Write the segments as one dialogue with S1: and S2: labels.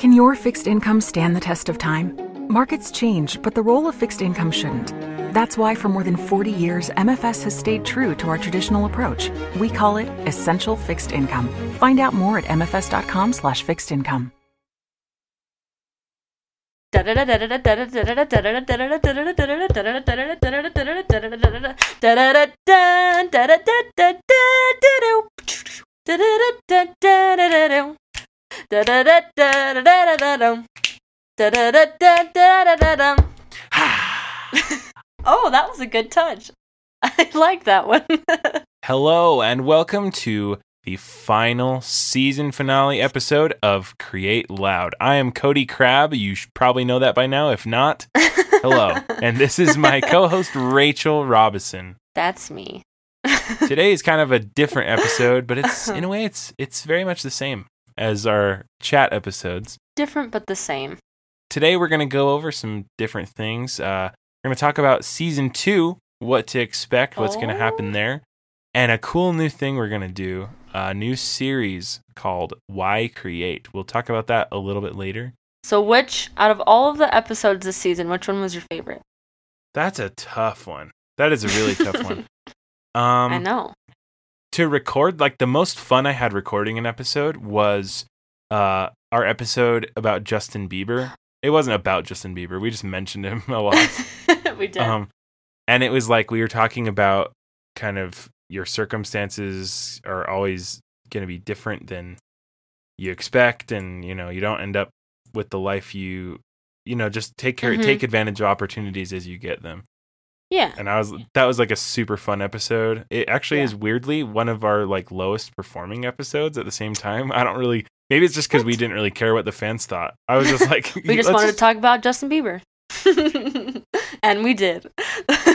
S1: Can your fixed income stand the test of time? Markets change, but the role of fixed income shouldn't. That's why for more than 40 years, MFS has stayed true to our traditional approach. We call it Essential Fixed Income. Find out more at mfs.com slash fixed income.
S2: oh, that was a good touch. I like that one.
S3: Hello, and welcome to the final season finale episode of Create Loud. I am Cody Crab. You should probably know that by now. If not, hello. and this is my co host, Rachel Robison.
S2: That's me.
S3: Today is kind of a different episode, but it's in a way it's it's very much the same as our chat episodes.
S2: Different but the same.
S3: Today we're going to go over some different things. Uh, we're going to talk about season two, what to expect, what's going to happen
S2: Oh.
S3: there, and a cool new thing we're going to do a new series called Why Create. We'll talk about that a little bit later.
S2: So, which out of all of the episodes this season, which one was your favorite?
S3: That's a tough one. That is a really tough one. Um,
S2: I know.
S3: To record like the most fun I had recording an episode was uh our episode about Justin Bieber. It wasn't about Justin Bieber. We just mentioned him a lot.
S2: we did.
S3: Um and it was like we were talking about kind of your circumstances are always going to be different than you expect and you know, you don't end up with the life you you know, just take care
S2: Mhm.
S3: take advantage of opportunities as you get them
S2: yeah.
S3: and I was that was like a super fun episode. It actually
S2: Yeah.
S3: is weirdly one of our like lowest performing episodes at the same time. I don't really maybe it's just because we didn't really care what the fans thought. I was just like
S2: We just
S3: let's
S2: wanted to talk about Justin Bieber. and we did.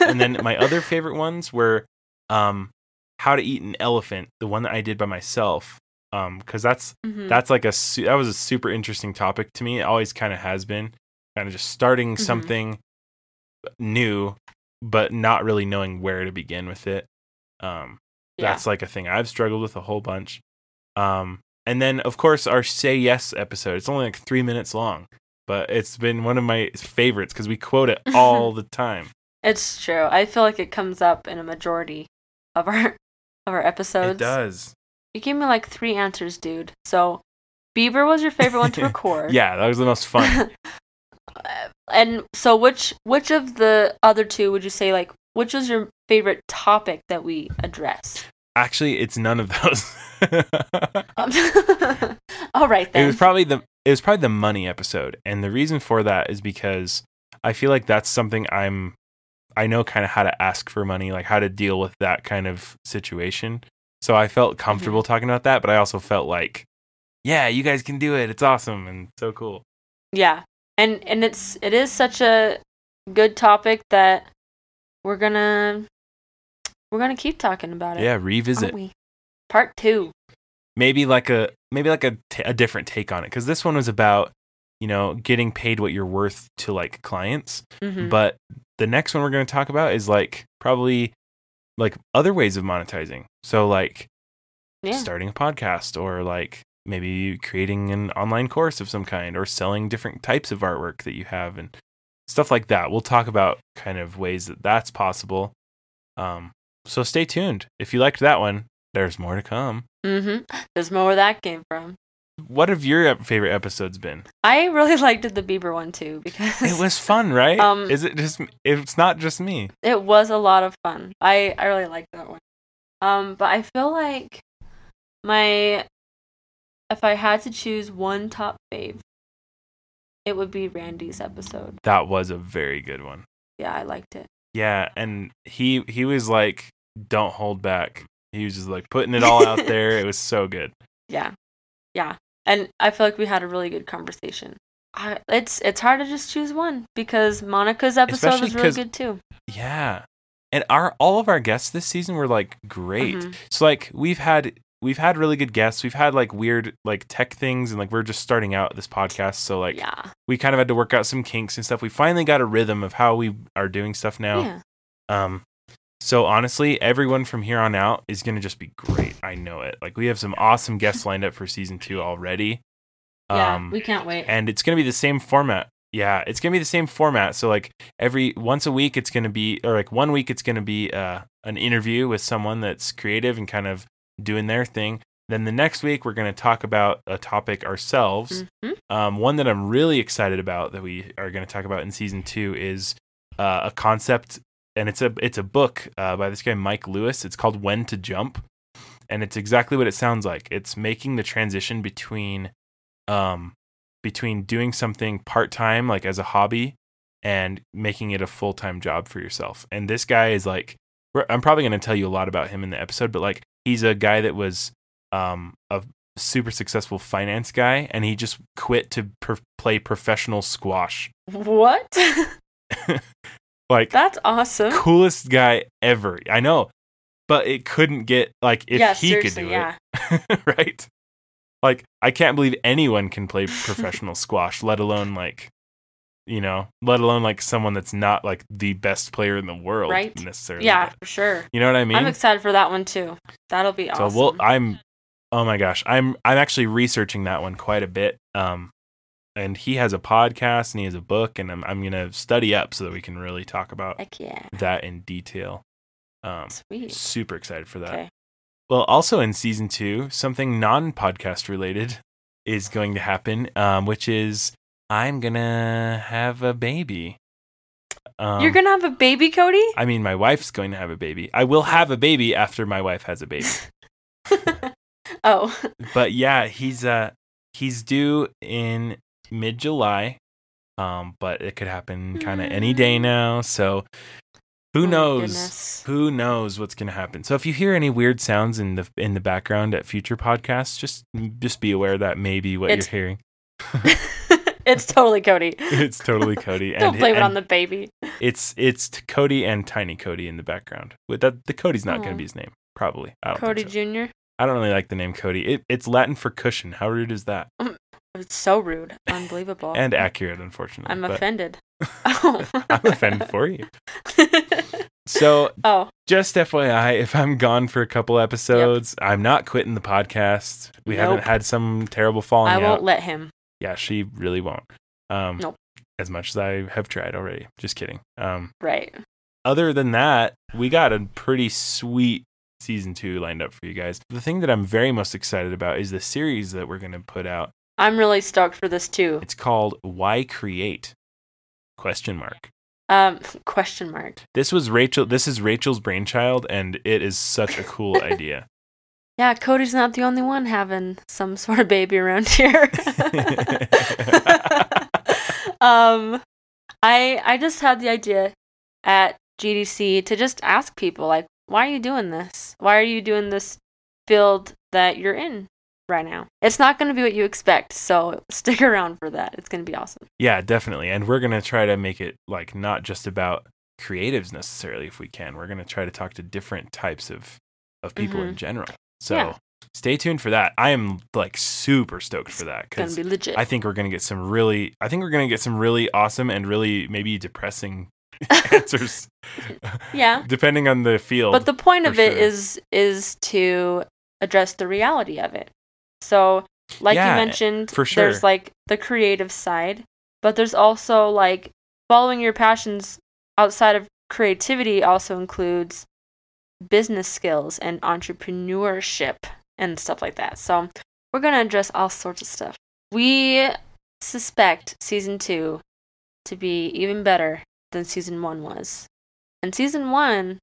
S3: and then my other favorite ones were um how to eat an elephant, the one that I did by myself. Um cuz that's
S2: Mhm.
S3: that's like a su- that was a super interesting topic to me. It always kind of has been kind of just starting
S2: Mhm.
S3: something new but not really knowing where to begin with it. Um
S2: Yeah.
S3: that's like a thing I've struggled with a whole bunch. Um, and then of course our say yes episode. It's only like three minutes long, but it's been one of my favorites because we quote it all the time.
S2: It's true. I feel like it comes up in a majority of our of our episodes.
S3: It does.
S2: You gave me like three answers, dude. So, Bieber was your favorite one to record.
S3: Yeah, that was the most fun.
S2: and so, which which of the other two would you say like which was your favorite topic that we addressed?
S3: Actually, it's none of those.
S2: Um, All right then.
S3: it was probably the it was probably the money episode, and the reason for that is because I feel like that's something I'm I know kind of how to ask for money, like how to deal with that kind of situation. So I felt comfortable talking about that, but I also felt like, yeah, you guys can do it. It's awesome and so cool.
S2: yeah, and and it's it is such a good topic that we're gonna we're gonna keep talking about it.
S3: Yeah, revisit.
S2: we? Part two.
S3: Maybe like a maybe like a, t- a different take on it because this one was about you know getting paid what you're worth to like clients.
S2: Mhm.
S3: But the next one we're going to talk about is like probably like other ways of monetizing. So like
S2: yeah.
S3: starting a podcast or like maybe creating an online course of some kind or selling different types of artwork that you have and stuff like that. We'll talk about kind of ways that that's possible. Um so stay tuned. If you liked that one, there's more to come.
S2: Mm-hmm. There's more where that came from.
S3: What have your favorite episodes been?
S2: I really liked the Bieber one too because
S3: It was fun, right?
S2: Um,
S3: Is it just it's not just me.
S2: it was a lot of fun. I I really liked that one. Um, but I feel like my if I had to choose one top fave, it would be Randy's episode.
S3: That was a very good one.
S2: Yeah, I liked it.
S3: Yeah, and he he was like, "Don't hold back." He was just like putting it all out there. It was so good.
S2: Yeah, yeah, and I feel like we had a really good conversation. I, it's it's hard to just choose one because Monica's episode
S3: Especially
S2: was really good too.
S3: Yeah, and our all of our guests this season were like great.
S2: Mhm.
S3: So like we've had we've had really good guests. We've had like weird like tech things, and like we're just starting out this podcast. So like
S2: yeah,
S3: we kind of had to work out some kinks and stuff. We finally got a rhythm of how we are doing stuff now.
S2: yeah,
S3: Um, so honestly, everyone from here on out is gonna just be great. I know it. Like we have some awesome guests lined up for season two already.
S2: Yeah,
S3: Um,
S2: we can't wait.
S3: and it's going to be the same format. Yeah, it's going to be the same format. So like every once a week it's going to be or like one week it's going to be uh an interview with someone that's creative and kind of doing their thing. Then the next week we're going to talk about a topic ourselves.
S2: Mhm.
S3: Um, one that I'm really excited about that we are going to talk about in season 2 is uh, a concept and it's a it's a book uh, by this guy Mike Lewis. It's called When to Jump, and it's exactly what it sounds like. It's making the transition between um between doing something part time like as a hobby and making it a full time job for yourself. And this guy is like I'm probably going to tell you a lot about him in the episode, but like he's a guy that was um a super successful finance guy and he just quit to per- play professional squash.
S2: what?
S3: like
S2: That's awesome.
S3: coolest guy ever. I know, but it couldn't get like if
S2: yeah,
S3: he could do
S2: yeah.
S3: it, right? Like I can't believe anyone can play professional squash, let alone like you know, let alone like someone that's not like the best player in the world
S2: Right.
S3: necessarily.
S2: Yeah,
S3: but-
S2: for sure.
S3: you know what I mean?
S2: I'm excited for that one too. That'll be
S3: so
S2: awesome.
S3: we'll I'm oh my gosh, I'm I'm actually researching that one quite a bit. Um and he has a podcast and he has a book and I'm I'm gonna study up so that we can really talk about
S2: Heck yeah.
S3: that in detail. Um
S2: Sweet.
S3: super excited for that.
S2: Okay.
S3: Well, also in season two, something non podcast related is going to happen, um, which is I'm gonna have a baby. Um,
S2: You're gonna have a baby, Cody?
S3: I mean, my wife's going to have a baby. I will have a baby after my wife has a baby.
S2: oh.
S3: but yeah, he's uh he's due in mid July. Um, but it could happen kind of any day now. So who
S2: Oh
S3: knows? Who knows what's gonna happen? So if you hear any weird sounds in the in the background at future podcasts, just just be aware that may be what
S2: It's-
S3: you're hearing.
S2: it's totally Cody.
S3: it's totally Cody.
S2: Don't
S3: and,
S2: blame it on the baby.
S3: It's it's Cody and Tiny Cody in the background. With that, the Cody's not going to be his name. Probably. I
S2: Cody
S3: so.
S2: Jr.
S3: I don't really like the name Cody. It, it's Latin for cushion. How rude is that?
S2: Um, it's so rude. Unbelievable.
S3: And accurate, unfortunately.
S2: I'm
S3: but
S2: offended. Oh.
S3: I'm offended for you. So
S2: oh,
S3: just FYI, if I'm gone for a couple episodes, I'm not quitting the podcast. We
S2: Nope.
S3: haven't had some terrible falling
S2: I
S3: out.
S2: won't let him.
S3: Yeah, she really won't. Um,
S2: Nope.
S3: As much as I have tried already. Just kidding. Um,
S2: Right.
S3: other than that, we got a pretty sweet season two lined up for you guys. The thing that I'm very most excited about is the series that we're going to put out.
S2: I'm really stoked for this too.
S3: It's called Why Create? Question mark.
S2: Um, question mark.
S3: This was Rachel. This is Rachel's brainchild, and it is such a cool idea.
S2: Yeah, Cody's not the only one having some sort of baby around here. um, I I just had the idea at GDC to just ask people like, why are you doing this? Why are you doing this field that you're in right now? It's not going to be what you expect, so stick around for that. It's going to be awesome.
S3: Yeah, definitely. And we're going to try to make it like not just about creatives necessarily if we can. We're going to try to talk to different types of of people in
S2: Mhm.
S3: general. So
S2: Yeah.
S3: stay tuned for that. I am like super stoked for that
S2: It's going
S3: cuz
S2: to be legit.
S3: I think we're going to get some really I think we're to get some really awesome and really maybe depressing answers
S2: yeah.
S3: depending on the field.
S2: But the point of it
S3: sure.
S2: is is to address the reality of it. So, like
S3: Yeah,
S2: you mentioned,
S3: for sure.
S2: there's like the creative side, but there's also like following your passions outside of creativity also includes business skills and entrepreneurship and stuff like that. So, we're going to address all sorts of stuff. We suspect season 2 to be even better than season 1 was. And season 1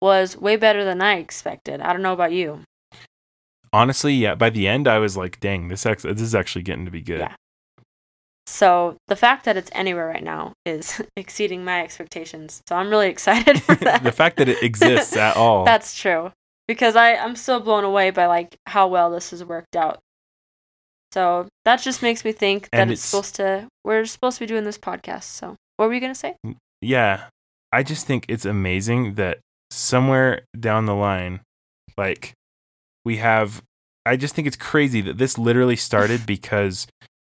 S2: was way better than I expected. I don't know about you.
S3: Honestly, yeah, by the end I was like, "Dang, this ex- this is actually getting to be good."
S2: Yeah. So the fact that it's anywhere right now is exceeding my expectations. So I'm really excited for that.
S3: the fact that it exists at all.
S2: That's true. Because I, I'm still blown away by like how well this has worked out. So that just makes me think that it's,
S3: it's-
S2: supposed to we're supposed to be doing this podcast. So what were you gonna say?
S3: Mm, yeah i just think it's amazing that somewhere down the line like we have i just think it's crazy that this literally started because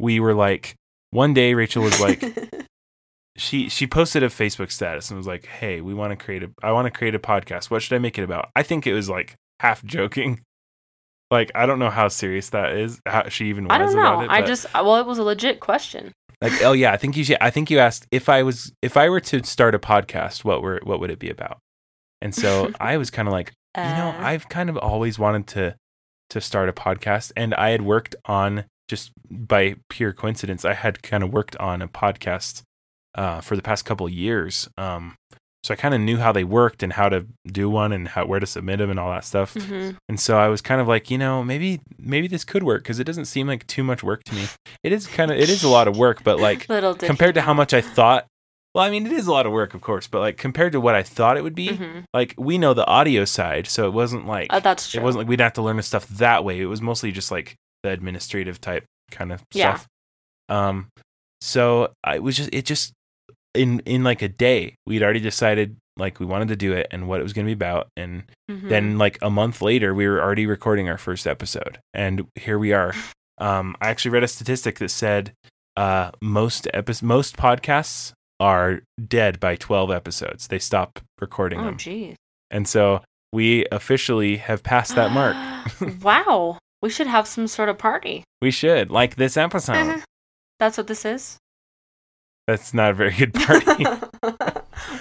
S3: we were like one day rachel was like she she posted a facebook status and was like hey we want to create a i want to create a podcast what should i make it about i think it was like half joking Like I don't know how serious that is. How she even was
S2: I don't know.
S3: it.
S2: I just well, it was a legit question.
S3: like oh yeah, I think you should, I think you asked if I was if I were to start a podcast, what were what would it be about? And so I was kind of like, you know,
S2: Uh,
S3: I've kind of always wanted to to start a podcast and I had worked on just by pure coincidence, I had kind of worked on a podcast uh, for the past couple of years. Um, so I kind of knew how they worked and how to do one and how where to submit them and all that stuff.
S2: mhm.
S3: And so I was kind of like, you know, maybe maybe this could work because it doesn't seem like too much work to me. It is kind of it is a lot of work, but like compared to how much I thought. Well, I mean, it is a lot of work, of course, but like compared to what I thought it would be,
S2: Mhm.
S3: like we know the audio side, so it wasn't like
S2: Uh, that's true.
S3: it wasn't like we'd have to learn the stuff that way. It was mostly just like the administrative type kind of
S2: Yeah.
S3: stuff. Um, so I was just it just in in like a day we'd already decided like we wanted to do it and what it was going to be about, and
S2: Mhm.
S3: then like a month later we were already recording our first episode, and here we are. Um, I actually read a statistic that said uh most epi- most podcasts are dead by 12 episodes. They stop recording
S2: oh
S3: them.
S2: geez.
S3: And so we officially have passed that mark.
S2: wow. We should have some sort of party.
S3: we should, like this episode. Uh-huh.
S2: That's what this is.
S3: That's not a very good party.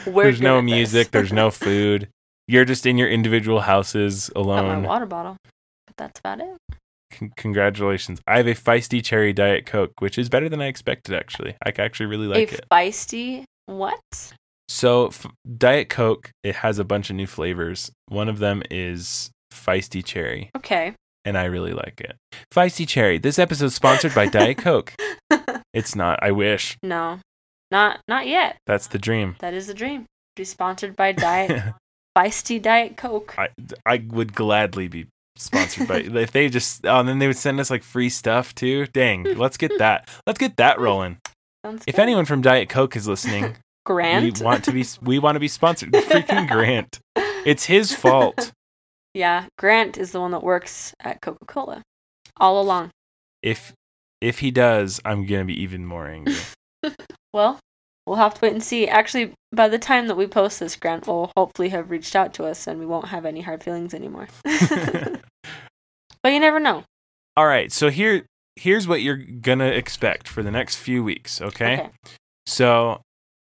S3: There's no
S2: good this.
S3: music, there's no food. You're just in your individual houses alone.
S2: Got my water bottle, but that's about it.
S3: Con- congratulations. I have a feisty cherry diet coke, which is better than I expected actually. I actually really like
S2: a
S3: it.
S2: feisty what?
S3: So, f- Diet Coke, it has a bunch of new flavors. One of them is feisty cherry,
S2: Okay.
S3: And I really like it. Feisty cherry. This episode is sponsored by Diet Coke. It's not. I wish.
S2: no, not not yet.
S3: That's the dream.
S2: That is the dream. Be sponsored by Diet Feisty Diet Coke.
S3: I I would gladly be sponsored by if they just oh and then they would send us like free stuff too. Dang, let's get that. Let's get that rolling.
S2: Sounds
S3: If
S2: good.
S3: anyone from Diet Coke is listening,
S2: Grant,
S3: we want to be we want to be sponsored. Freaking Grant. It's his fault.
S2: Yeah, Grant is the one that works at Coca Cola all along.
S3: If if he does, I'm gonna be even more angry.
S2: Well, we'll have to wait and see. Actually, by the time that we post this, Grant will hopefully have reached out to us and we won't have any hard feelings anymore. but you never know.
S3: All right, so here here's what you're gonna expect for the next few weeks. Okay, so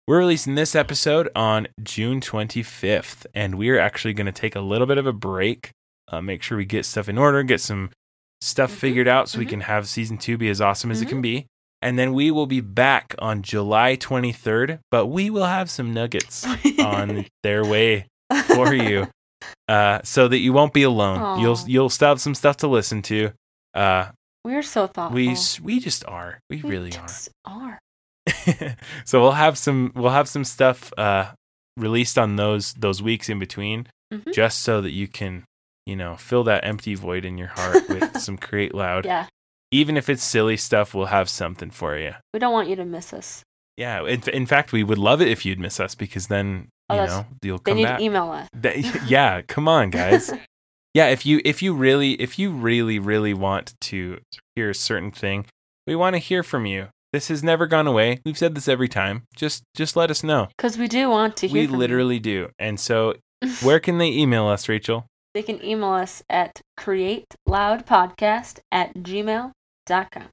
S3: we're releasing this episode on June 25th, and we're actually gonna take a little bit of a break, uh, make sure we get stuff in order, get some stuff
S2: Mhm,
S3: figured out, so we
S2: mhm.
S3: can have season two be as awesome as it can be. And then we will be back on July 23rd, but we will have some nuggets on their way for you uh, so that you won't be alone. You'll you'll still have some stuff to listen to. Uh,
S2: We're so thoughtful.
S3: we we just are. We
S2: We
S3: really
S2: just are.
S3: are. so we'll have some we'll have some stuff uh, released on those those weeks in between,
S2: Mhm.
S3: just so that you can you know fill that empty void in your heart with some create loud.
S2: Yeah.
S3: Even if it's silly stuff, we'll have something for you.
S2: We don't want you to miss us.
S3: Yeah. In, in fact, we would love it if you'd miss us because then
S2: Oh,
S3: you know you'll
S2: They
S3: come
S2: need
S3: back.
S2: to email us.
S3: That- yeah, come on, guys. yeah, if you if you really if you really really want to hear a certain thing, we want to hear from you. This has never gone away. We've said this every time. Just just let us know.
S2: Because we do want to hear
S3: We
S2: from you.
S3: literally do. And so, where can they email us, Rachel?
S2: They can email us at createloudpodcast at gmail.com.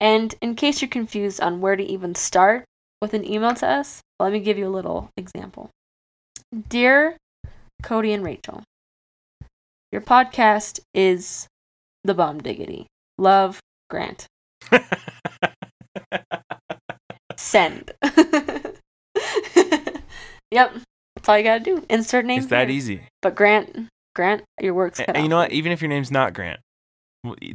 S2: And in case you're confused on where to even start with an email to us, let me give you a little example. Dear Cody and Rachel, your podcast is the bomb diggity. Love, Grant. Send. yep. That's all you gotta do. Insert name.
S3: it's that
S2: here.
S3: easy.
S2: But Grant, Grant, your work's
S3: And,
S2: cut
S3: and you know what? Even if your name's not Grant,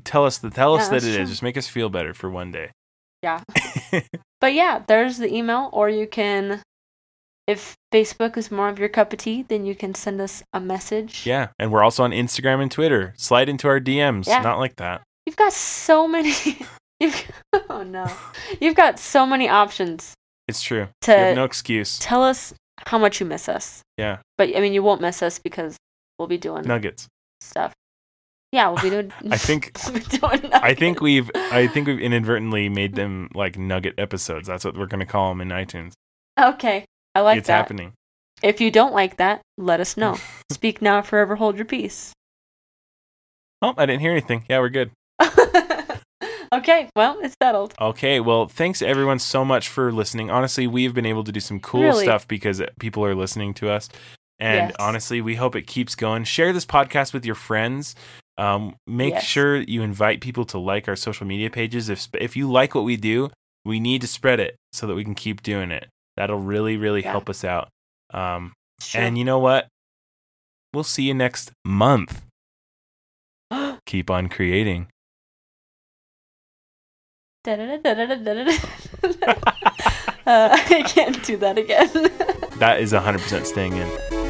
S3: tell us the tell us that it is.
S2: true.
S3: Just make us feel better for one day.
S2: Yeah. But yeah, there's the email, or you can, if Facebook is more of your cup of tea, then you can send us a message.
S3: yeah, and we're also on Instagram and Twitter. Slide into our DMs.
S2: Yeah.
S3: Not like that.
S2: You've got so many. You've, oh no, you've got so many options.
S3: It's true.
S2: To-
S3: you have no excuse.
S2: Tell us how much you miss us.
S3: Yeah.
S2: But I mean, you won't miss us because we'll be doing
S3: Nuggets.
S2: stuff. Yeah, we'll be doing.
S3: I think-
S2: doing
S3: I think
S2: nuggets.
S3: we've I think we've inadvertently made them like nugget episodes. That's what we're gonna call them in iTunes.
S2: Okay, I like
S3: it's
S2: that.
S3: happening.
S2: If you don't like that, let us know. Speak now, forever hold your peace.
S3: Oh, I didn't hear anything. Yeah, we're good.
S2: Okay, well, it's settled.
S3: Okay, well, thanks everyone so much for listening. Honestly, we've been able to do some cool
S2: Really.
S3: stuff because people are listening to us. And
S2: Yes.
S3: honestly, we hope it keeps going. Share this podcast with your friends. Um, make
S2: Yes.
S3: sure you invite people to like our social media pages. If if you like what we do, we need to spread it so that we can keep doing it. That'll really, really
S2: Yeah.
S3: help us out. Um,
S2: Sure.
S3: and you know what? We'll see you next month. Keep on creating.
S2: Uh, I can't do that again.
S3: That is 100% staying in.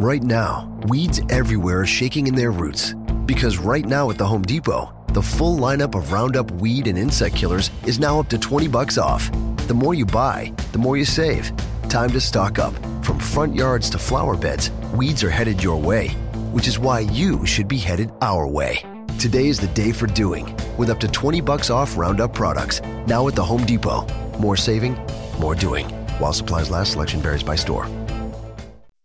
S4: Right now, weeds everywhere are shaking in their roots. Because right now at the Home Depot, the full lineup of Roundup weed and insect killers is now up to 20 bucks off. The more you buy, the more you save. Time to stock up. From front yards to flower beds, weeds are headed your way, which is why you should be headed our way. Today is the day for doing, with up to 20 bucks off Roundup products. Now at the Home Depot. More saving, more doing. While supplies last, selection varies by store.